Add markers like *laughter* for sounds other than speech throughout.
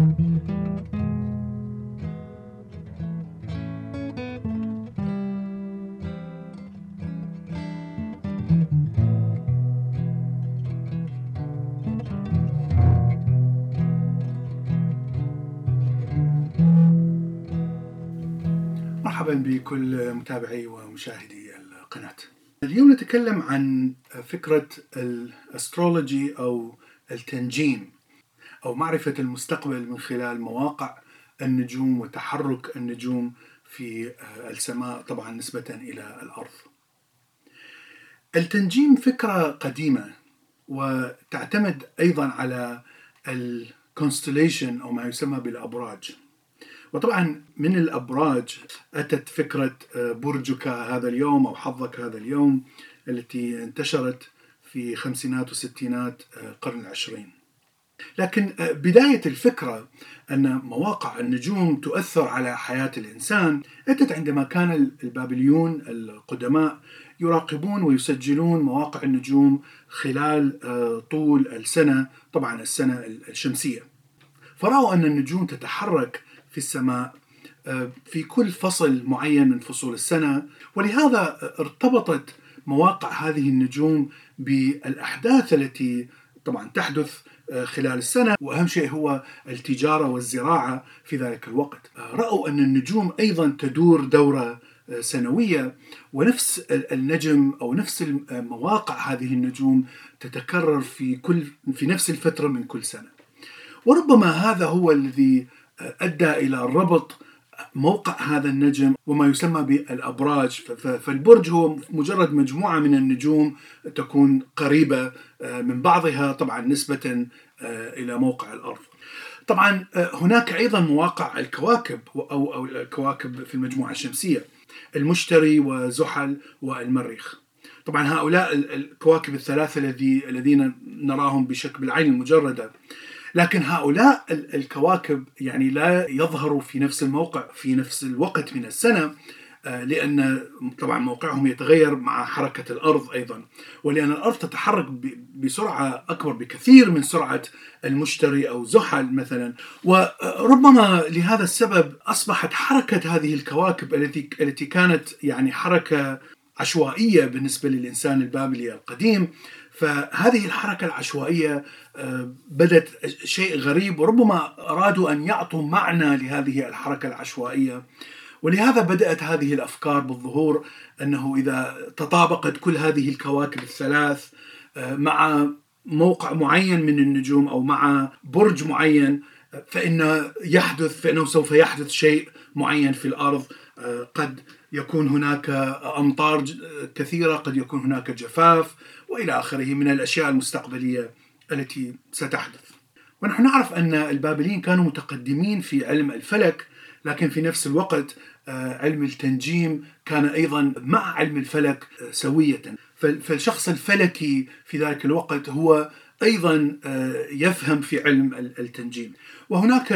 مرحبا بكل متابعي ومشاهدي القناة. اليوم نتكلم عن فكرة الاسترولوجي أو التنجيم أو معرفة المستقبل من خلال مواقع النجوم وتحرك النجوم في السماء طبعا نسبة إلى الأرض. التنجيم فكرة قديمة وتعتمد أيضا على ال constellation أو ما يسمى بالأبراج. وطبعا من الأبراج أتت فكرة برجك هذا اليوم أو حظك هذا اليوم التي انتشرت في خمسينات وستينات القرن العشرين. لكن بداية الفكرة أن مواقع النجوم تؤثر على حياة الإنسان اتت عندما كان البابليون القدماء يراقبون ويسجلون مواقع النجوم خلال طول السنة طبعا السنة الشمسية. فرأوا أن النجوم تتحرك في السماء في كل فصل معين من فصول السنة ولهذا ارتبطت مواقع هذه النجوم بالأحداث التي طبعا تحدث خلال السنة وأهم شيء هو التجارة والزراعة في ذلك الوقت. رأوا أن النجوم أيضا تدور دورة سنوية ونفس النجم أو نفس مواقع هذه النجوم تتكرر في كل في نفس الفترة من كل سنة. وربما هذا هو الذي أدى إلى ربط موقع هذا النجم وما يسمى بالأبراج فالبرج هو مجرد مجموعة من النجوم تكون قريبة من بعضها طبعا نسبة إلى موقع الأرض. طبعا هناك أيضا مواقع الكواكب أو أو الكواكب في المجموعة الشمسية المشتري وزحل والمريخ. طبعا هؤلاء الكواكب الثلاثة الذي الذين نراهم بشكل بالعين المجرده لكن هؤلاء الكواكب يعني لا يظهروا في نفس الموقع في نفس الوقت من السنة لأن طبعا موقعهم يتغير مع حركة الأرض أيضا. ولأن الأرض تتحرك بسرعة أكبر بكثير من سرعة المشتري أو زحل مثلا. وربما لهذا السبب أصبحت حركة هذه الكواكب التي التي كانت يعني حركة عشوائية بالنسبة للإنسان البابلي القديم فهذه الحركة العشوائية بدت شيء غريب وربما أرادوا أن يعطوا معنى لهذه الحركة العشوائية. ولهذا بدأت هذه الأفكار بالظهور أنه إذا تطابقت كل هذه الكواكب الثلاث مع موقع معين من النجوم أو مع برج معين فإن يحدث فإنه سوف يحدث شيء معين في الأرض قد يكون هناك أمطار كثيرة، قد يكون هناك جفاف وإلى آخره من الأشياء المستقبلية التي ستحدث. ونحن نعرف أن البابليين كانوا متقدمين في علم الفلك، لكن في نفس الوقت علم التنجيم كان أيضا مع علم الفلك سوية، فالشخص الفلكي في ذلك الوقت هو أيضا يفهم في علم التنجيم. وهناك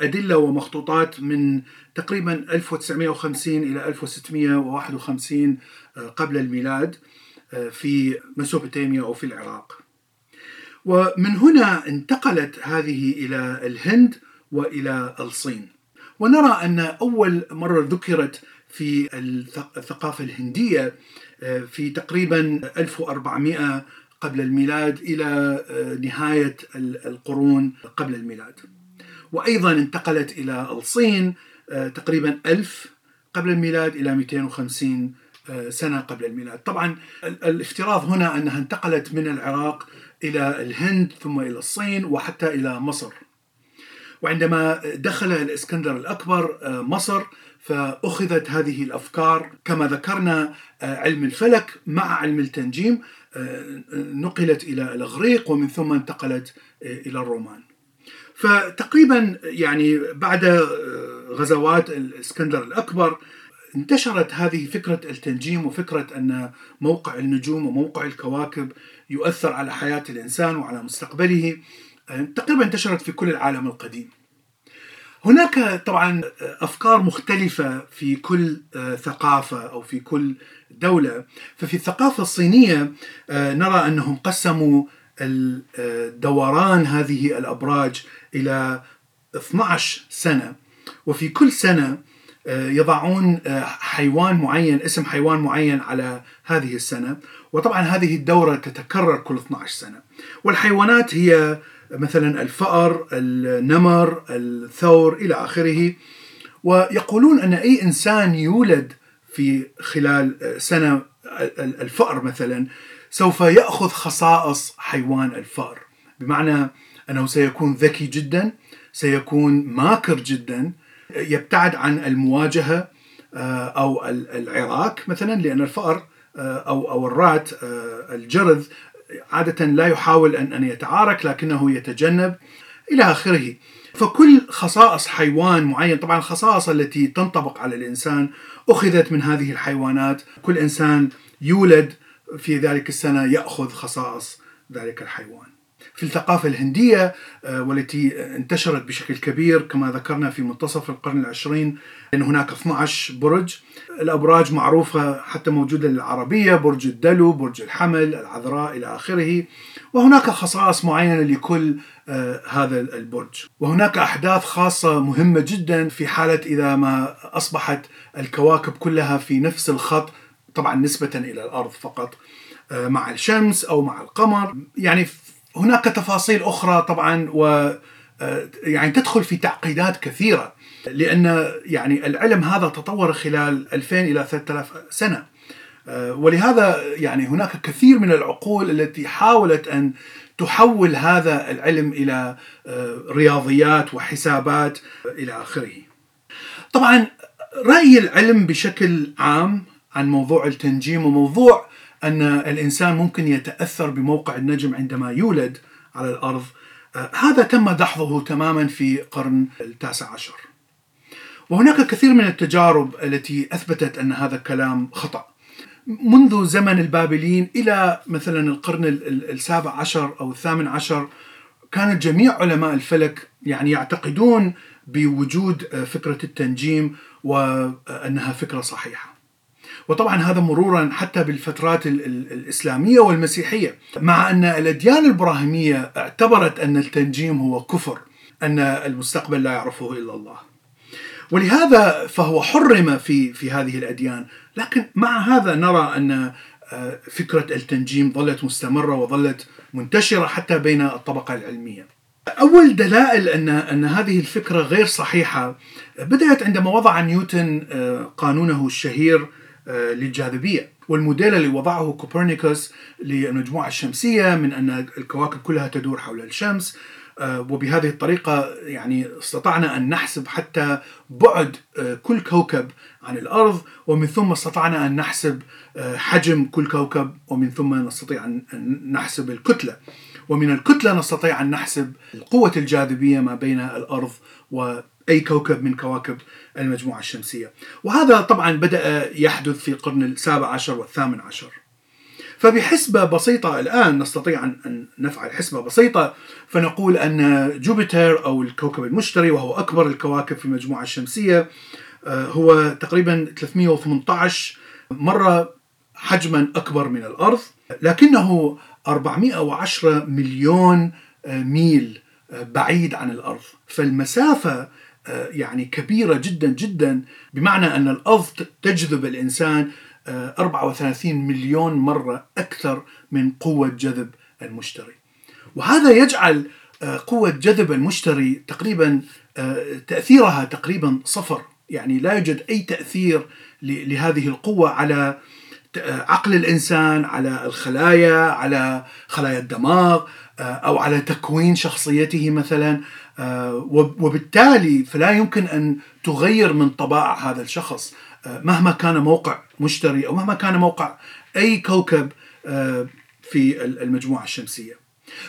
أدلة ومخطوطات من تقريبا 1950 إلى 1651 قبل الميلاد في مسوبوتاميا أو في العراق. ومن هنا انتقلت هذه إلى الهند وإلى الصين. ونرى أن أول مرة ذكرت في الثقافة الهندية في تقريبا 1400 قبل الميلاد إلى نهاية القرون قبل الميلاد. وأيضا انتقلت إلى الصين تقريبا 1000 قبل الميلاد إلى 250 سنة قبل الميلاد. طبعا الافتراض هنا أنها انتقلت من العراق إلى الهند ثم إلى الصين وحتى إلى مصر. وعندما دخل الإسكندر الأكبر مصر فأخذت هذه الأفكار كما ذكرنا علم الفلك مع علم التنجيم نقلت إلى الإغريق ومن ثم انتقلت إلى الرومان. فتقريبا يعني بعد غزوات الإسكندر الأكبر انتشرت هذه فكرة التنجيم وفكرة أن موقع النجوم وموقع الكواكب يؤثر على حياة الإنسان وعلى مستقبله تقريبا انتشرت في كل العالم القديم. هناك طبعا أفكار مختلفة في كل ثقافة أو في كل دولة ففي الثقافة الصينية نرى أنهم قسموا دوران هذه الأبراج إلى 12 سنة وفي كل سنة يضعون حيوان معين اسم حيوان معين على هذه السنة. وطبعا هذه الدورة تتكرر كل 12 سنة. والحيوانات هي مثلا الفأر النمر الثور إلى آخره. ويقولون أن أي إنسان يولد في خلال سنة الفأر مثلا سوف يأخذ خصائص حيوان الفأر. بمعنى أنه سيكون ذكي جدا سيكون ماكر جدا يبتعد عن المواجهة آه، أو العراك مثلا لأن الفأر آه، أو أو الرات آه، الجرذ عادة لا يحاول أن أن يتعارك لكنه يتجنب إلى آخره. فكل خصائص حيوان معين طبعا الخصائص التي تنطبق على الإنسان أخذت من هذه الحيوانات. كل إنسان يولد في ذلك السنة يأخذ خصائص ذلك الحيوان. في الثقافة الهندية آه، والتي انتشرت بشكل كبير كما ذكرنا في منتصف القرن العشرين أن هناك 12 برج. الأبراج معروفة حتى موجودة للعربية برج الدلو برج الحمل العذراء إلى آخره. وهناك خصائص معينة لكل آه، هذا البرج. وهناك أحداث خاصة مهمة جدا في حالة إذا ما أصبحت الكواكب كلها في نفس الخط طبعا نسبة إلى الأرض فقط آه، مع الشمس أو مع القمر. يعني هناك تفاصيل أخرى طبعا و آه، يعني تدخل في تعقيدات كثيرة لأن يعني العلم هذا تطور خلال 2000 إلى 3000 سنة. آه، ولهذا يعني هناك كثير من العقول التي حاولت أن تحول هذا العلم إلى رياضيات وحسابات إلى آخره. طبعا رأي العلم بشكل عام عن موضوع التنجيم وموضوع أن الإنسان ممكن يتأثر بموقع النجم عندما يولد على الأرض. آه، هذا تم دحضه تماما في قرن التاسع عشر. وهناك كثير من التجارب التي أثبتت أن هذا الكلام خطأ. منذ زمن البابليين إلى مثلا القرن السابع عشر أو الثامن عشر كان جميع علماء الفلك يعني يعتقدون بوجود آه، فكرة التنجيم وأنها فكرة صحيحة. وطبعا هذا مرورا حتى بالفترات الإسلامية والمسيحية مع أن الأديان الإبراهيمية اعتبرت أن التنجيم هو كفر أن المستقبل لا يعرفه إلا الله. ولهذا فهو حرم في في هذه الأديان. لكن مع هذا نرى أن آه، فكرة التنجيم ظلت مستمرة وظلت منتشرة حتى بين الطبقة العلمية. أول دلائل أن أن هذه الفكرة غير صحيحة بدأت عندما وضع نيوتن آه، قانونه الشهير للجاذبية. والموديل اللي وضعه كوبرنيكوس للمجموعة الشمسية من أن الكواكب كلها تدور حول الشمس. آه، وبهذه الطريقة يعني استطعنا أن نحسب حتى بعد آه، كل كوكب عن الأرض ومن ثم استطعنا أن نحسب حجم كل كوكب ومن ثم نستطيع أن نحسب الكتلة. ومن الكتلة نستطيع أن نحسب قوة الجاذبية ما بين الأرض وأي كوكب من كواكب المجموعة الشمسية. وهذا طبعا بدأ يحدث في القرن السابع عشر والثامن عشر. فبحسبة بسيطة الآن نستطيع أن نفعل حسبة بسيطة فنقول أن جوبيتر أو الكوكب المشتري وهو أكبر الكواكب في المجموعة الشمسية آه، هو تقريبا 318 مرة حجما أكبر من الأرض لكنه 410 مليون آه، ميل آه، بعيد عن الأرض. فالمسافة يعني كبيرة جدا جدا بمعنى أن الأرض تجذب الإنسان 34 مليون مرة أكثر من قوة جذب المشتري. وهذا يجعل قوة جذب المشتري تقريبا تأثيرها تقريبا صفر. يعني لا يوجد أي تأثير لهذه القوة على عقل الإنسان على الخلايا على خلايا الدماغ آه، أو على تكوين شخصيته مثلا. آه، وبالتالي فلا يمكن أن تغير من طباع هذا الشخص آه، مهما كان موقع مشتري أو مهما كان موقع أي كوكب في المجموعة الشمسية.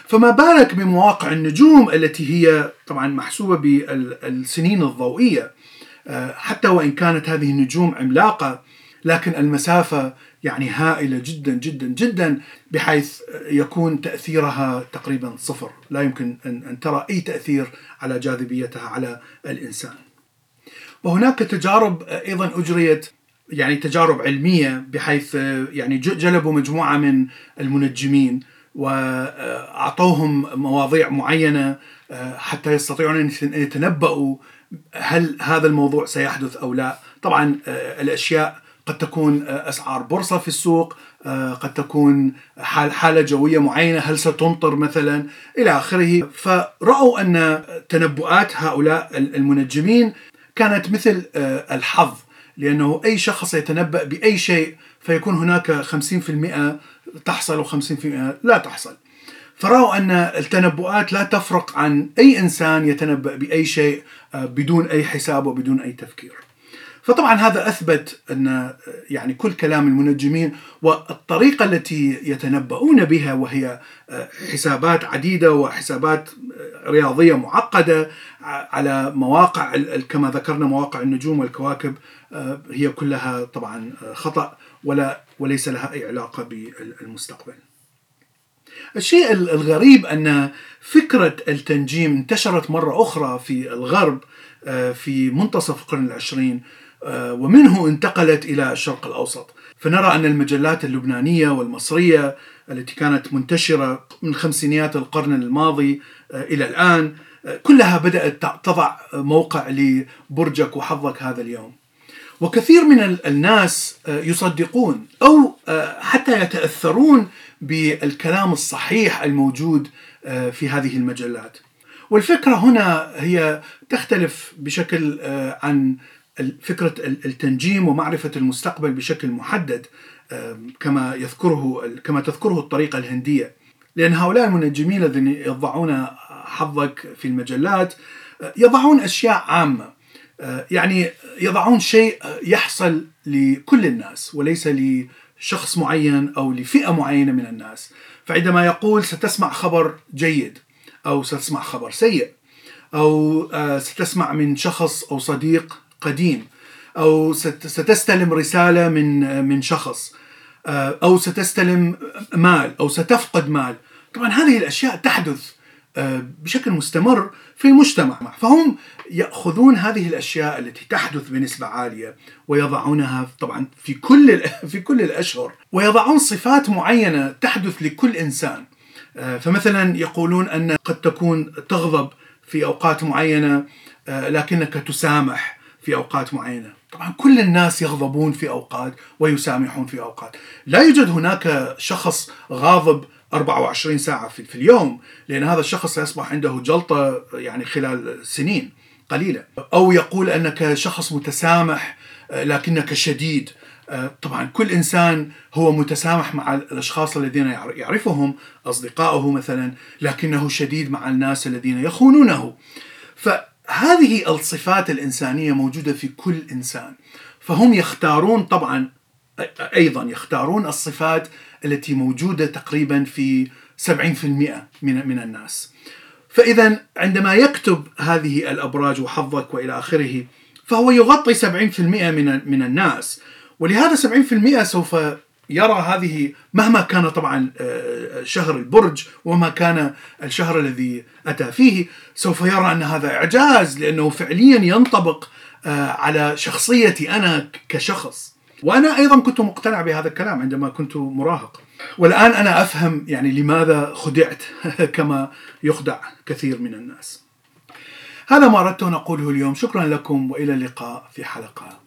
فما بالك بمواقع النجوم التي هي طبعا محسوبة بالسنين الضوئية حتى وإن كانت هذه النجوم عملاقة لكن المسافة يعني هائلة جدا جدا جدا بحيث يكون تأثيرها تقريبا صفر، لا يمكن أن ترى أي تأثير على جاذبيتها على الإنسان. وهناك تجارب أيضا أجريت يعني تجارب علمية بحيث يعني جلبوا مجموعة من المنجمين وأعطوهم مواضيع معينة حتى يستطيعون أن يتنبأوا هل هذا الموضوع سيحدث أو لا طبعا الأشياء قد تكون أسعار بورصة في السوق قد تكون حال حالة جوية معينة هل ستمطر مثلا إلى آخره. فرأوا أن تنبؤات هؤلاء المنجمين كانت مثل الحظ لأنه أي شخص يتنبأ بأي شيء فيكون هناك 50% تحصل و50% لا تحصل. فرأوا أن التنبؤات لا تفرق عن أي إنسان يتنبأ بأي شيء بدون أي حساب وبدون أي تفكير. فطبعا هذا أثبت أن يعني كل كلام المنجمين والطريقة التي يتنبؤون بها وهي حسابات عديدة وحسابات رياضية معقدة على مواقع كما ذكرنا مواقع النجوم والكواكب هي كلها طبعا خطأ ولا وليس لها أي علاقة بالمستقبل. الشيء الغريب أن فكرة التنجيم انتشرت مرة أخرى في الغرب في منتصف القرن العشرين ومنه انتقلت إلى الشرق الأوسط. فنرى أن المجلات اللبنانية والمصرية التي كانت منتشرة من خمسينيات القرن الماضي إلى الآن كلها بدأت تضع موقع لبرجك وحظك هذا اليوم. وكثير من الناس يصدقون أو حتى يتأثرون بالكلام الصحيح الموجود في هذه المجلات. والفكرة هنا هي تختلف بشكل عن فكرة التنجيم ومعرفة المستقبل بشكل محدد كما يذكره كما تذكره الطريقة الهندية. لأن هؤلاء المنجمين الذين يضعون حظك في المجلات يضعون أشياء عامة. يعني يضعون شيء يحصل لكل الناس وليس لشخص معين أو لفئة معينة من الناس. فعندما يقول ستسمع خبر جيد أو ستسمع خبر سيء أو ستسمع من شخص أو صديق قديم أو ستستلم رسالة من من شخص أو ستستلم مال أو ستفقد مال. طبعا هذه الأشياء تحدث بشكل مستمر في المجتمع. فهم يأخذون هذه الأشياء التي تحدث بنسبة عالية ويضعونها طبعا في كل في كل الأشهر ويضعون صفات معينة تحدث لكل إنسان. فمثلا يقولون أن قد تكون تغضب في أوقات معينة لكنك تسامح. في أوقات معينة. طبعا كل الناس يغضبون في أوقات ويسامحون في أوقات. لا يوجد هناك شخص غاضب 24 ساعة في اليوم لأن هذا الشخص سيصبح عنده جلطة يعني خلال سنين قليلة. أو يقول أنك شخص متسامح لكنك شديد. طبعا كل إنسان هو متسامح مع الأشخاص الذين يعرفهم اصدقائه مثلا لكنه شديد مع الناس الذين يخونونه. ف هذه الصفات الإنسانية موجودة في كل إنسان. فهم يختارون طبعا أيضا يختارون الصفات التي موجودة تقريبا في 70% من من الناس. فإذا عندما يكتب هذه الأبراج وحظك وإلى آخره فهو يغطي 70% من من الناس. ولهذا 70% سوف يرى هذه مهما كان طبعا آه، شهر البرج وما كان الشهر الذي أتى فيه سوف يرى أن هذا إعجاز لأنه فعليا ينطبق آه، على شخصيتي أنا كشخص. وأنا أيضا كنت مقتنع بهذا الكلام عندما كنت مراهق. والآن أنا أفهم يعني لماذا خدعت *laughs* كما يخدع كثير من الناس. هذا ما أردت أن أقوله اليوم. شكرا لكم وإلى اللقاء في حلقة